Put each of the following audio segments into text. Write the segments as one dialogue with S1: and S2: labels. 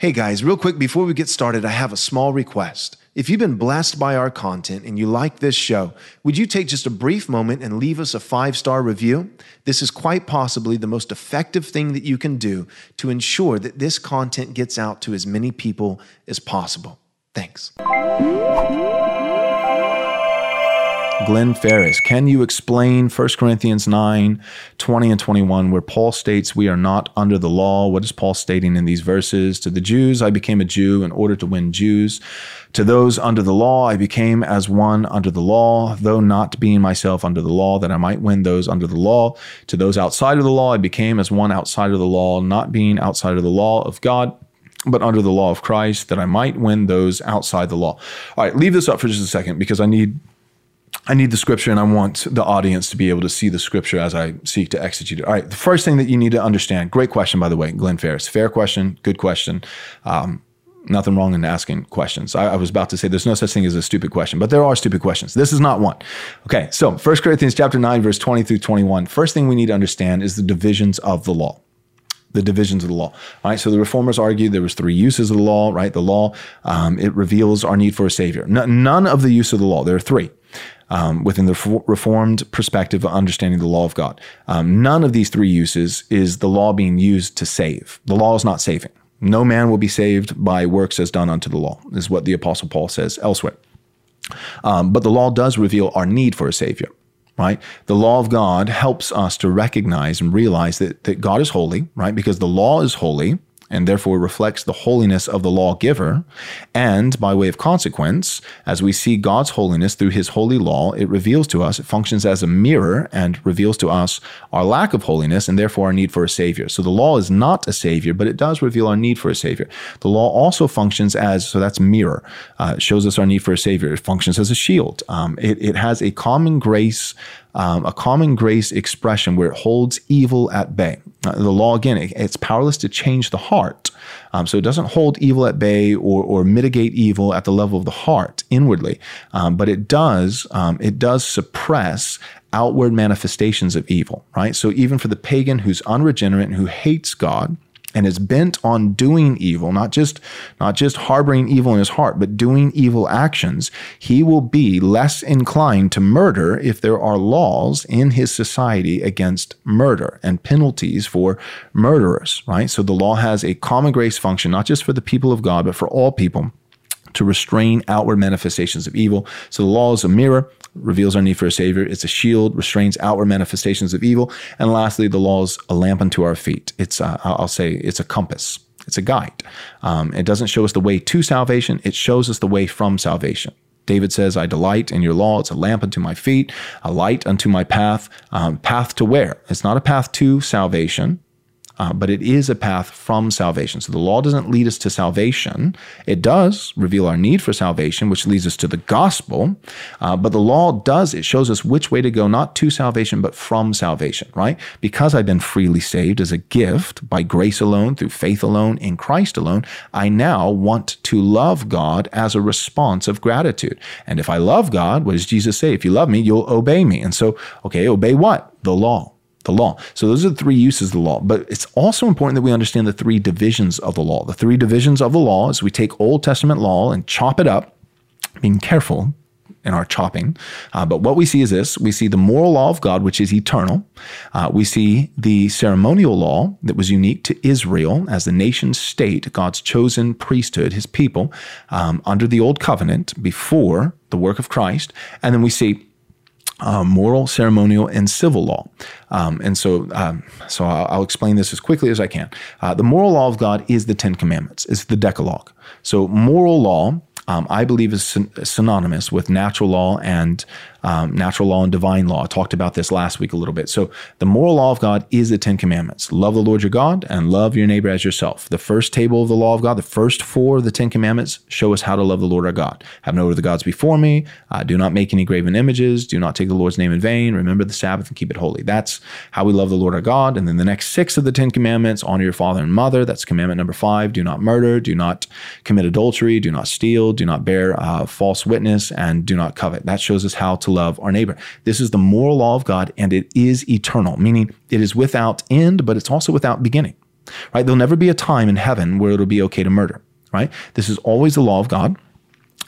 S1: Hey guys, real quick before we get started, I have a small request. If you've been blessed by our content and you like this show, would you take just a brief moment and leave us a five star review? This is quite possibly the most effective thing that you can do to ensure that this content gets out to as many people as possible. Thanks. Glenn Farris, can you explain 1 Corinthians 9 20 and 21, where Paul states we are not under the law? What is Paul stating in these verses? To the Jews, I became a Jew in order to win Jews. To those under the law, I became as one under the law, though not being myself under the law, that I might win those under the law. To those outside of the law, I became as one outside of the law, not being outside of the law of God but under the law of Christ, that I might win those outside the law. All right, leave this up for just a second because I need I need the scripture and I want the audience to be able to see the scripture as I seek to exegete it. All right, the first thing that you need to understand, great question, by the way, Glenn Farris. Fair question, good question. Um, nothing wrong in asking questions. I, I, was about to say there's no such thing as a stupid question, but there are stupid questions. This is not one. Okay, so 1 Corinthians chapter 9, verse 20 through 21. First thing we need to understand is the divisions of the law the divisions of the law. All right. So the reformers argued there was three uses of the law. Right. The law um, it reveals our need for a savior. None of the use of the law. There are three um, within the reformed perspective of understanding the law of God. Um, none of these three uses is the law being used to save. The law is not saving. No man will be saved by works as done unto the law, is what the Apostle Paul says elsewhere. Um, but the law does reveal our need for a Savior, right? The law of God helps us to recognize and realize that, that God is holy, right? Because the law is holy and therefore reflects the holiness of the lawgiver. And by way of consequence, as we see God's holiness through his holy law, it reveals to us, it functions as a mirror and reveals to us our lack of holiness and therefore our need for a savior. So the law is not a savior, but it does reveal our need for a savior. The law also functions as, so that's mirror, uh, shows us our need for a savior. It functions as a shield. Um, it, it has a common grace um, a common grace expression where it holds evil at bay. Uh, the law, again, it, it's powerless to change the heart. Um, so it doesn't hold evil at bay or, or mitigate evil at the level of the heart inwardly, um, but it does um, it does suppress outward manifestations of evil. Right. So even for the pagan who's unregenerate and who hates God, and is bent on doing evil, not just not just harboring evil in his heart, but doing evil actions, he will be less inclined to murder if there are laws in his society against murder and penalties for murderers, right? So the law has a common grace function not just for the people of God, but for all people to restrain outward manifestations of evil. So the law is a mirror, reveals our need for a savior. It's a shield, restrains outward manifestations of evil. And lastly, the law is a lamp unto our feet. It's, a, I'll say, it's a compass. It's a guide. Um, it doesn't show us the way to salvation. It shows us the way from salvation. David says, I delight in your law. It's a lamp unto my feet, a light unto my path. Um, path to where? It's not a path to salvation uh, but it is a path from salvation. So the law doesn't lead us to salvation. It does reveal our need for salvation, which leads us to the gospel. Uh, but the law does, it shows us which way to go, not to salvation, but from salvation, right? Because I've been freely saved as a gift by grace alone, through faith alone, in Christ alone, I now want to love God as a response of gratitude. And if I love God, what does Jesus say? If you love me, you'll obey me. And so, okay, obey what? The law the law. So those are the three uses of the law. But it's also important that we understand the three divisions of the law. The three divisions of the law is we take Old Testament law and chop it up, being careful in our chopping. Uh, but what we see is this we see the moral law of God, which is eternal. Uh, we see the ceremonial law that was unique to Israel as the nation state, God's chosen priesthood, his people, um, under the old covenant before the work of Christ. And then we see uh, moral, ceremonial, and civil law. Um, and so, um, so I'll, I'll, explain this as quickly as I can. Uh, the moral law of God is the Ten Commandments. It's the Decalogue. So, moral law, um, I believe, is syn- synonymous with natural law and um, natural law and divine law. I talked about this last week a little bit. So, the moral law of God is the Ten Commandments love the Lord your God and love your neighbor as yourself. The first table of the law of God, the first four of the Ten Commandments, show us how to love the Lord our God. Have no other gods before me. Uh, do not make any graven images. Do not take the Lord's name in vain. Remember the Sabbath and keep it holy. That's how we love the Lord our God. And then the next six of the Ten Commandments honor your father and mother. That's commandment number five. Do not murder. Do not commit adultery. Do not steal. Do not bear uh, false witness. And do not covet. That shows us how to love our neighbor. This is the moral law of God, and it is eternal, meaning it is without end, but it's also without beginning. right? There'll never be a time in heaven where it'll be okay to murder, right? This is always the law of God.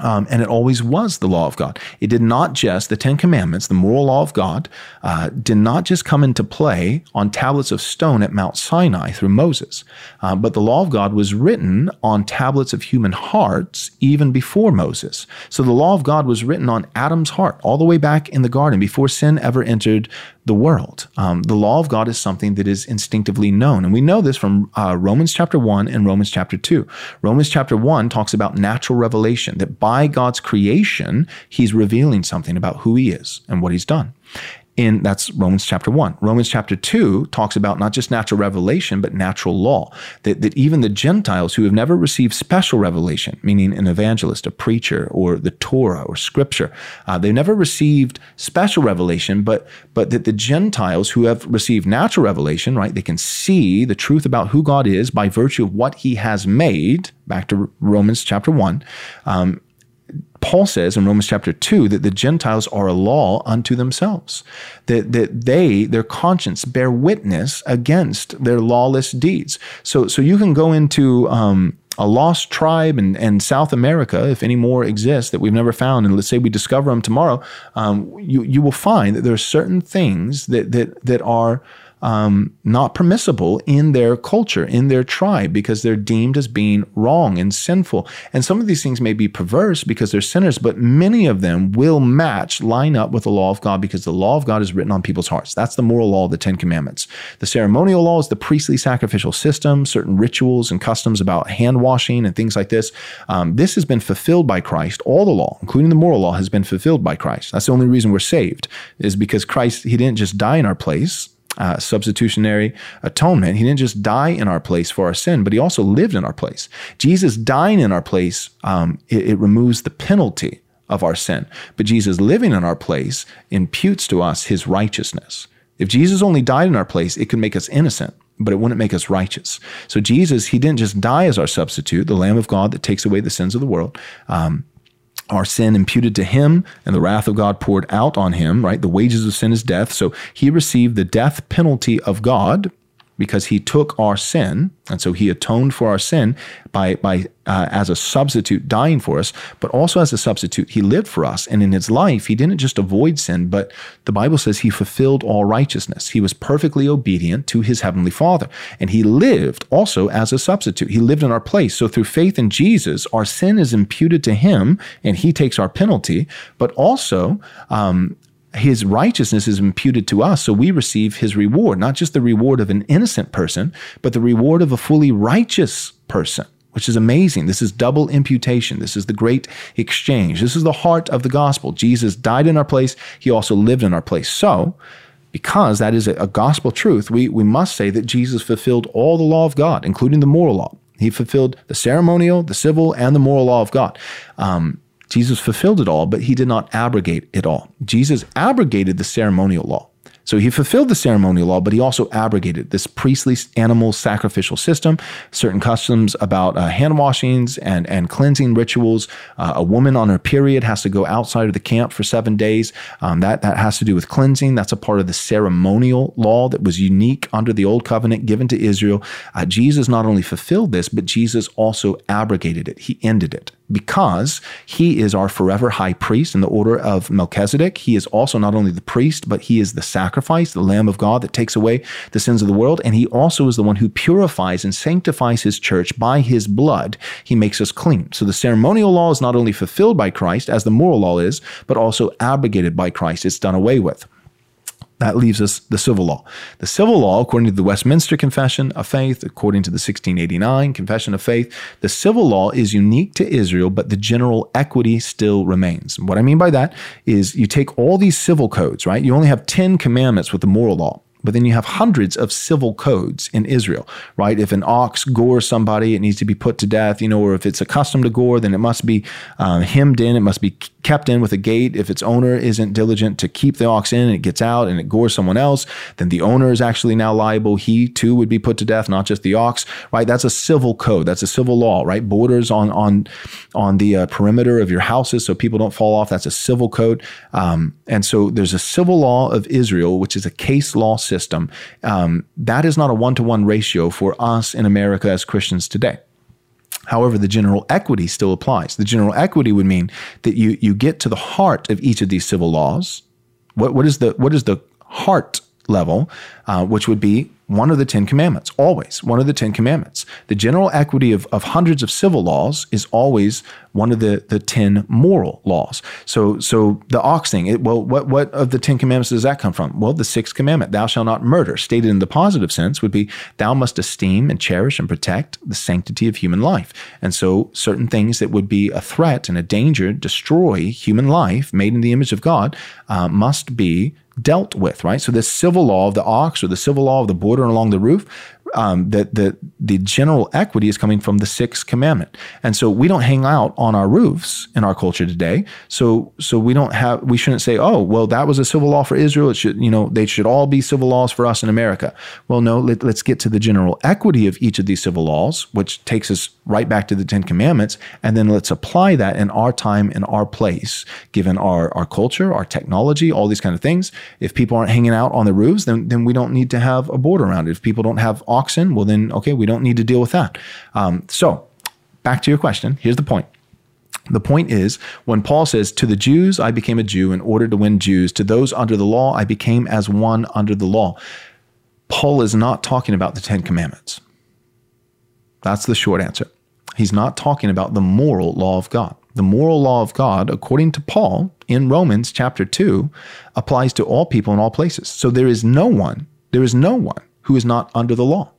S1: Um, and it always was the law of God. It did not just, the Ten Commandments, the moral law of God, uh, did not just come into play on tablets of stone at Mount Sinai through Moses, uh, but the law of God was written on tablets of human hearts even before Moses. So the law of God was written on Adam's heart all the way back in the garden before sin ever entered the world. Um, the law of God is something that is instinctively known. And we know this from uh, Romans chapter 1 and Romans chapter 2. Romans chapter 1 talks about natural revelation, that by God's creation, he's revealing something about who he is and what he's done in that's Romans chapter 1. Romans chapter 2 talks about not just natural revelation, but natural law. That, that even the Gentiles who have never received special revelation, meaning an evangelist, a preacher, or the Torah or scripture, uh, they've never received special revelation, but, but that the Gentiles who have received natural revelation, right, they can see the truth about who God is by virtue of what he has made, back to Romans chapter 1, um, Paul says in Romans chapter 2 that the Gentiles are a law unto themselves, that, that they, their conscience, bear witness against their lawless deeds. So, so you can go into um, a lost tribe in, in South America, if any more exist that we've never found, and let's say we discover them tomorrow, um, you, you will find that there are certain things that, that, that are um, not permissible in their culture, in their tribe, because they're deemed as being wrong and sinful. And some of these things may be perverse because they're sinners, but many of them will match, line up with the law of God because the law of God is written on people's hearts. That's the moral law of the Ten Commandments. The ceremonial law is the priestly sacrificial system, certain rituals and customs about hand washing and things like this. Um, this has been fulfilled by Christ. All the law, including the moral law, has been fulfilled by Christ. That's the only reason we're saved, is because Christ, He didn't just die in our place uh, substitutionary atonement. He didn't just die in our place for our sin, but he also lived in our place. Jesus dying in our place, um, it, it removes the penalty of our sin. But Jesus living in our place imputes to us his righteousness. If Jesus only died in our place, it could make us innocent, but it wouldn't make us righteous. So Jesus, he didn't just die as our substitute, the Lamb of God that takes away the sins of the world. Um, our sin imputed to him and the wrath of God poured out on him, right? The wages of sin is death. So he received the death penalty of God because he took our sin, and so he atoned for our sin by, by uh, as a substitute dying for us, but also as a substitute, he lived for us. And in his life, he didn't just avoid sin, but the Bible says he fulfilled all righteousness. He was perfectly obedient to his heavenly Father, and he lived also as a substitute. He lived in our place. So through faith in Jesus, our sin is imputed to him, and he takes our penalty, but also um, his righteousness is imputed to us, so we receive his reward, not just the reward of an innocent person, but the reward of a fully righteous person, which is amazing. This is double imputation. This is the great exchange. This is the heart of the gospel. Jesus died in our place, he also lived in our place. So, because that is a, gospel truth, we, we must say that Jesus fulfilled all the law of God, including the moral law. He fulfilled the ceremonial, the civil, and the moral law of God. Um, Jesus fulfilled it all, but he did not abrogate it all. Jesus abrogated the ceremonial law. So he fulfilled the ceremonial law, but he also abrogated this priestly animal sacrificial system, certain customs about uh, hand washings and, and cleansing rituals. Uh, a woman on her period has to go outside of the camp for seven days. Um, that, that has to do with cleansing. That's a part of the ceremonial law that was unique under the old covenant given to Israel. Uh, Jesus not only fulfilled this, but Jesus also abrogated it. He ended it because he is our forever high priest in the order of Melchizedek. He is also not only the priest, but he is the sacrifice, the Lamb of God that takes away the sins of the world. And he also is the one who purifies and sanctifies his church by his blood. He makes us clean. So the ceremonial law is not only fulfilled by Christ, as the moral law is, but also abrogated by Christ. It's done away with. That leaves us the civil law. The civil law, according to the Westminster Confession of Faith, according to the 1689 Confession of Faith, the civil law is unique to Israel, but the general equity still remains. what I mean by that is you take all these civil codes, right? You only have 10 commandments with the moral law. But then you have hundreds of civil codes in Israel, right? If an ox gores somebody, it needs to be put to death, you know, or if it's accustomed to gore, then it must be um, hemmed in, it must be kept in with a gate. If its owner isn't diligent to keep the ox in and it gets out and it gores someone else, then the owner is actually now liable. He too would be put to death, not just the ox, right? That's a civil code. That's a civil law, right? Borders on on on the uh, perimeter of your houses so people don't fall off. That's a civil code. Um, and so there's a civil law of Israel, which is a case law system system, um, that is not a one to one ratio for us in America as Christians today. However, the general equity still applies. The general equity would mean that you you get to the heart of each of these civil laws. What what is the what is the heart level, uh, which would be one of the Ten Commandments, always one of the Ten Commandments. The general equity of, of hundreds of civil laws is always one of the, the ten moral laws. So so the ox thing, it, well, what, what of the Ten Commandments does that come from? Well, the sixth commandment, thou shalt not murder, stated in the positive sense, would be thou must esteem and cherish and protect the sanctity of human life. And so certain things that would be a threat and a danger, destroy human life made in the image of God, uh, must be dealt with, right? So this civil law of the ox or the civil law of the border along the roof um, that the the general equity is coming from the sixth commandment, and so we don't hang out on our roofs in our culture today. So so we don't have we shouldn't say, oh well, that was a civil law for Israel. It should you know they should all be civil laws for us in America. Well, no, let, let's get to the general equity of each of these civil laws, which takes us right back to the Ten Commandments, and then let's apply that in our time in our place, given our our culture, our technology, all these kind of things. If people aren't hanging out on the roofs, then then we don't need to have a border around it. If people don't have well, then, okay, we don't need to deal with that. Um, so, back to your question. Here's the point. The point is, when Paul says, To the Jews, I became a Jew in order to win Jews. To those under the law, I became as one under the law. Paul is not talking about the Ten Commandments. That's the short answer. He's not talking about the moral law of God. The moral law of God, according to Paul in Romans chapter 2, applies to all people in all places. So there is no one, there is no one who is not under the law.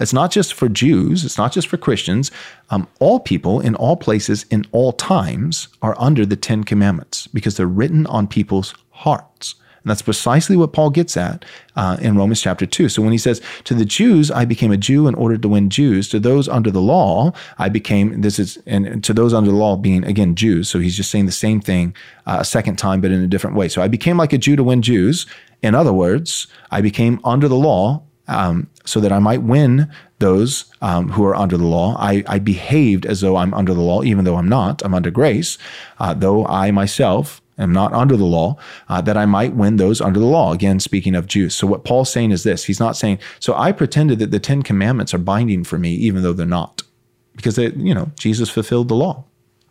S1: It's not just for Jews, it's not just for Christians. Um, all people in all places, in all times, are under the Ten Commandments because they're written on people's hearts. And that's precisely what Paul gets at uh, in Romans chapter 2. So when he says, To the Jews, I became a Jew in order to win Jews. To those under the law, I became, this is, and to those under the law being, again, Jews. So he's just saying the same thing uh, a second time, but in a different way. So I became like a Jew to win Jews. In other words, I became under the law um, so that I might win those um, who are under the law. I, I, behaved as though I'm under the law, even though I'm not. I'm under grace, uh, though I myself am not under the law, uh, that I might win those under the law. Again, speaking of Jews. So what Paul's saying is this: He's not saying, "So I pretended that the Ten Commandments are binding for me, even though they're not," because they, you know Jesus fulfilled the law.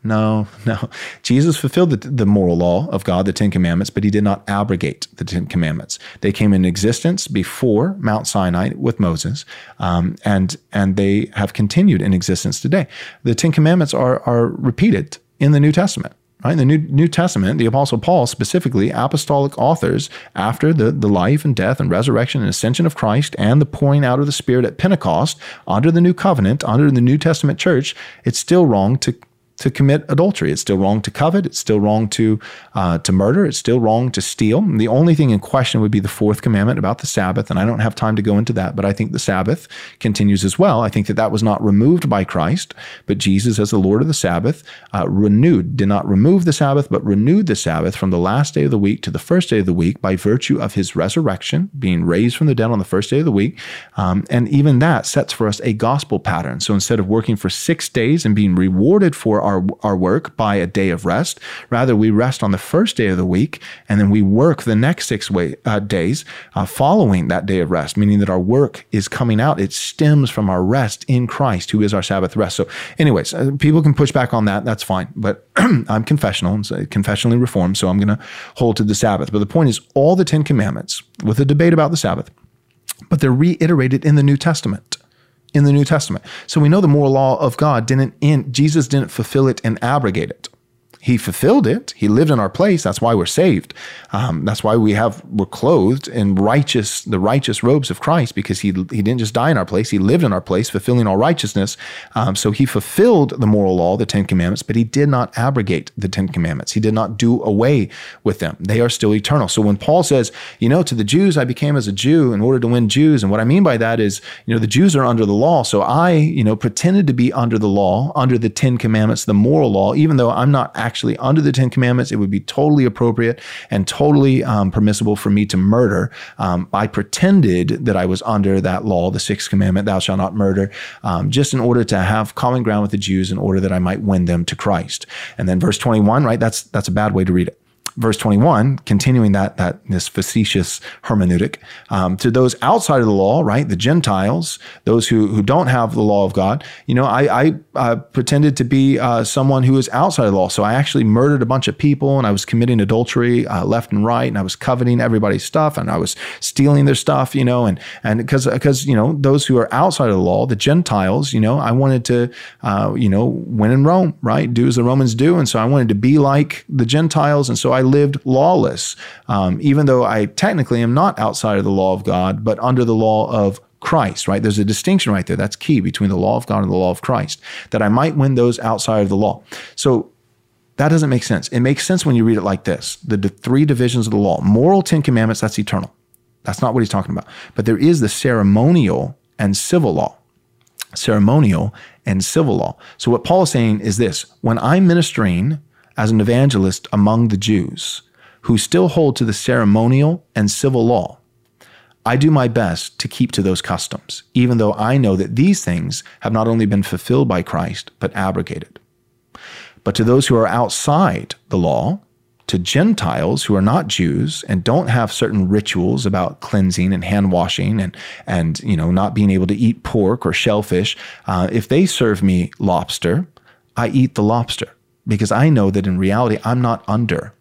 S1: No, no. Jesus fulfilled the, the, moral law of God, the Ten Commandments, but he did not abrogate the Ten Commandments. They came in existence before Mount Sinai with Moses, um, and and they have continued in existence today. The Ten Commandments are are repeated in the New Testament. Right? In the New, New Testament, the Apostle Paul, specifically apostolic authors, after the, the life and death and resurrection and ascension of Christ and the pouring out of the Spirit at Pentecost, under the new covenant, under the New Testament church, it's still wrong to to commit adultery. It's still wrong to covet. It's still wrong to uh, to murder. It's still wrong to steal. And the only thing in question would be the fourth commandment about the Sabbath, and I don't have time to go into that. But I think the Sabbath continues as well. I think that that was not removed by Christ, but Jesus, as the Lord of the Sabbath, uh, renewed, did not remove the Sabbath, but renewed the Sabbath from the last day of the week to the first day of the week by virtue of His resurrection, being raised from the dead on the first day of the week, um, and even that sets for us a gospel pattern. So instead of working for six days and being rewarded for our, our work by a day of rest. Rather, we rest on the first day of the week and then we work the next six way, uh, days uh, following that day of rest, meaning that our work is coming out. It stems from our rest in Christ, who is our Sabbath rest. So, anyways, uh, people can push back on that. That's fine. But I'm confessional, and confessionally reformed. So I'm going to hold to the Sabbath. But the point is, all the Ten Commandments, with a debate about the Sabbath, but they're reiterated in the New Testament in the New Testament. So we know the moral law of God didn't in Jesus didn't fulfill it and abrogate it. He fulfilled it. He lived in our place. That's why we're saved. Um, that's why we have we're clothed in righteous the righteous robes of Christ because he he didn't just die in our place. He lived in our place, fulfilling all righteousness. Um, so he fulfilled the moral law, the Ten Commandments, but he did not abrogate the Ten Commandments. He did not do away with them. They are still eternal. So when Paul says, you know, to the Jews I became as a Jew in order to win Jews, and what I mean by that is, you know, the Jews are under the law, so I, you know, pretended to be under the law, under the Ten Commandments, the moral law, even though I'm not actually actually under the Ten Commandments, it would be totally appropriate and totally um, permissible for me to murder. Um, I pretended that I was under that law, the sixth commandment, thou shalt not murder, um, just in order to have common ground with the Jews in order that I might win them to Christ. And then verse 21, right? That's, that's a bad way to read it. Verse 21, continuing that that this facetious hermeneutic, um, to those outside of the law, right, the Gentiles, those who who don't have the law of God, you know, I, I uh, pretended to be uh, someone who was outside of the law. So I actually murdered a bunch of people, and I was committing adultery uh, left and right, and I was coveting everybody's stuff, and I was stealing their stuff, you know, and and because because you know those who are outside of the law, the Gentiles, you know, I wanted to, uh, you know, win in Rome, right, do as the Romans do, and so I wanted to be like the Gentiles, and so I lived lawless, um, even though I technically am not outside of the law of God, but under the law of Christ, right? There's a distinction right there. That's key between the law of God and the law of Christ, that I might win those outside of the law. So that doesn't make sense. It makes sense when you read it like this the, the three divisions of the law moral Ten Commandments, that's eternal. That's not what he's talking about. But there is the ceremonial and civil law. Ceremonial and civil law. So what Paul is saying is this when I'm ministering as an evangelist among the Jews who still hold to the ceremonial and civil law, I do my best to keep to those customs, even though I know that these things have not only been fulfilled by Christ, but abrogated. But to those who are outside the law, to Gentiles who are not Jews and don't have certain rituals about cleansing and hand washing and and you know not being able to eat pork or shellfish, uh, if they serve me lobster, I eat the lobster because I know that in reality I'm not under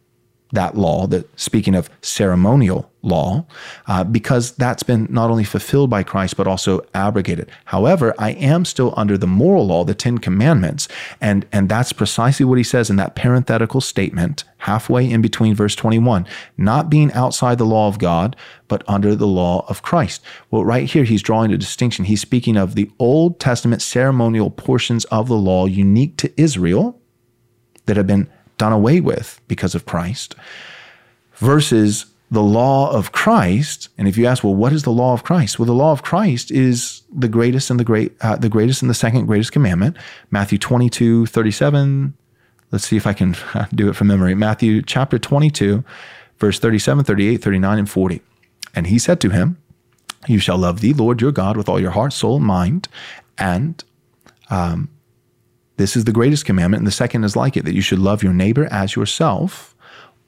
S1: that law, that speaking of ceremonial law, uh, because that's been not only fulfilled by Christ, but also abrogated. However, I am still under the moral law, the Ten Commandments. And, and that's precisely what he says in that parenthetical statement, halfway in between verse 21, not being outside the law of God, but under the law of Christ. Well, right here, he's drawing a distinction. He's speaking of the Old Testament ceremonial portions of the law unique to Israel that have been done away with because of Christ versus the law of Christ. And if you ask, well, what is the law of Christ? Well, the law of Christ is the greatest and the great, uh, the greatest and the second greatest commandment. Matthew 22, 37. Let's see if I can do it from memory. Matthew chapter 22, verse 37, 38, 39, and 40. And he said to him, You shall love the Lord your God, with all your heart, soul, mind, and um, this is the greatest commandment, and the second is like it that you should love your neighbor as yourself.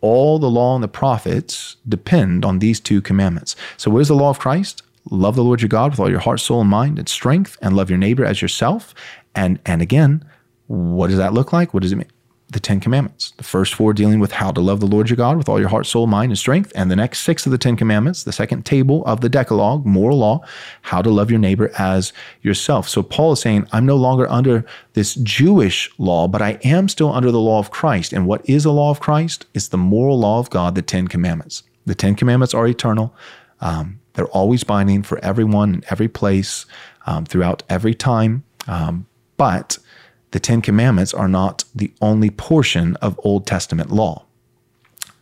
S1: All the law and the prophets depend on these two commandments. So, what is the law of Christ? Love the Lord your God with all your heart, soul, and mind and strength, and love your neighbor as yourself. And and again, what does that look like? What does it mean? The Ten Commandments. The first four dealing with how to love the Lord your God with all your heart, soul, mind, and strength. And the next six of the Ten Commandments, the second table of the Decalogue, moral law, how to love your neighbor as yourself. So Paul is saying, I'm no longer under this Jewish law, but I am still under the law of Christ. And what is the law of Christ? It's the moral law of God, the Ten Commandments. The Ten Commandments are eternal. Um, they're always binding for everyone in every place, um, throughout every time. Um, but the Ten Commandments are not the only portion of Old Testament law.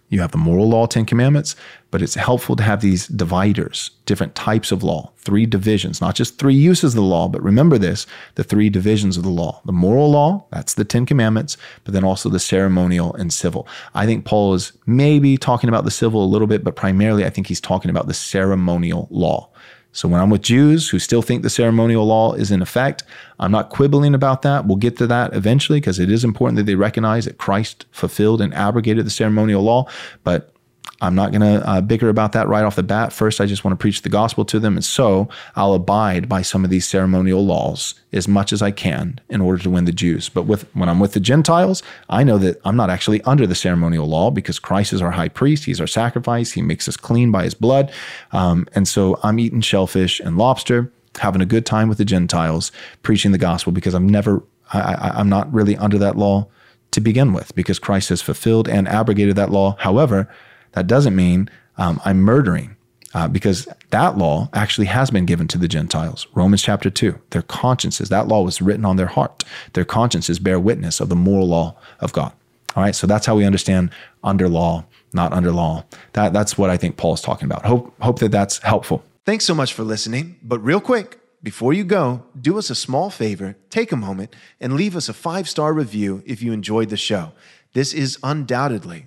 S1: You have the moral law, Ten Commandments, but it's helpful to have these dividers, different types of law, three divisions, not just three uses of the law, but remember this the three divisions of the law. The moral law, that's the Ten Commandments, but then also the ceremonial and civil. I think Paul is maybe talking about the civil a little bit, but primarily I think he's talking about the ceremonial law. So when I'm with Jews who still think the ceremonial law is in effect, I'm not quibbling about that. We'll get to that eventually because it is important that they recognize that Christ fulfilled and abrogated the ceremonial law. But I'm not going to uh, bicker about that right off the bat. First, I just want to preach the gospel to them. And so I'll abide by some of these ceremonial laws as much as I can in order to win the Jews. But with, when I'm with the Gentiles, I know that I'm not actually under the ceremonial law because Christ is our high priest. He's our sacrifice. He makes us clean by his blood. Um, and so I'm eating shellfish and lobster, having a good time with the Gentiles, preaching the gospel because I'm never, I, I, I'm not really under that law to begin with because Christ has fulfilled and abrogated that law. However, that doesn't mean um, I'm murdering. Uh, because that law actually has been given to the Gentiles. Romans chapter 2, their consciences, that law was written on their heart. Their consciences bear witness of the moral law of God. All right, so that's how we understand under law, not under law. That, that's what I think Paul is talking about. Hope, hope that that's helpful.
S2: Thanks so much for listening. But real quick, before you go, do us a small favor, take a moment, and leave us a five star review if you enjoyed the show. This is undoubtedly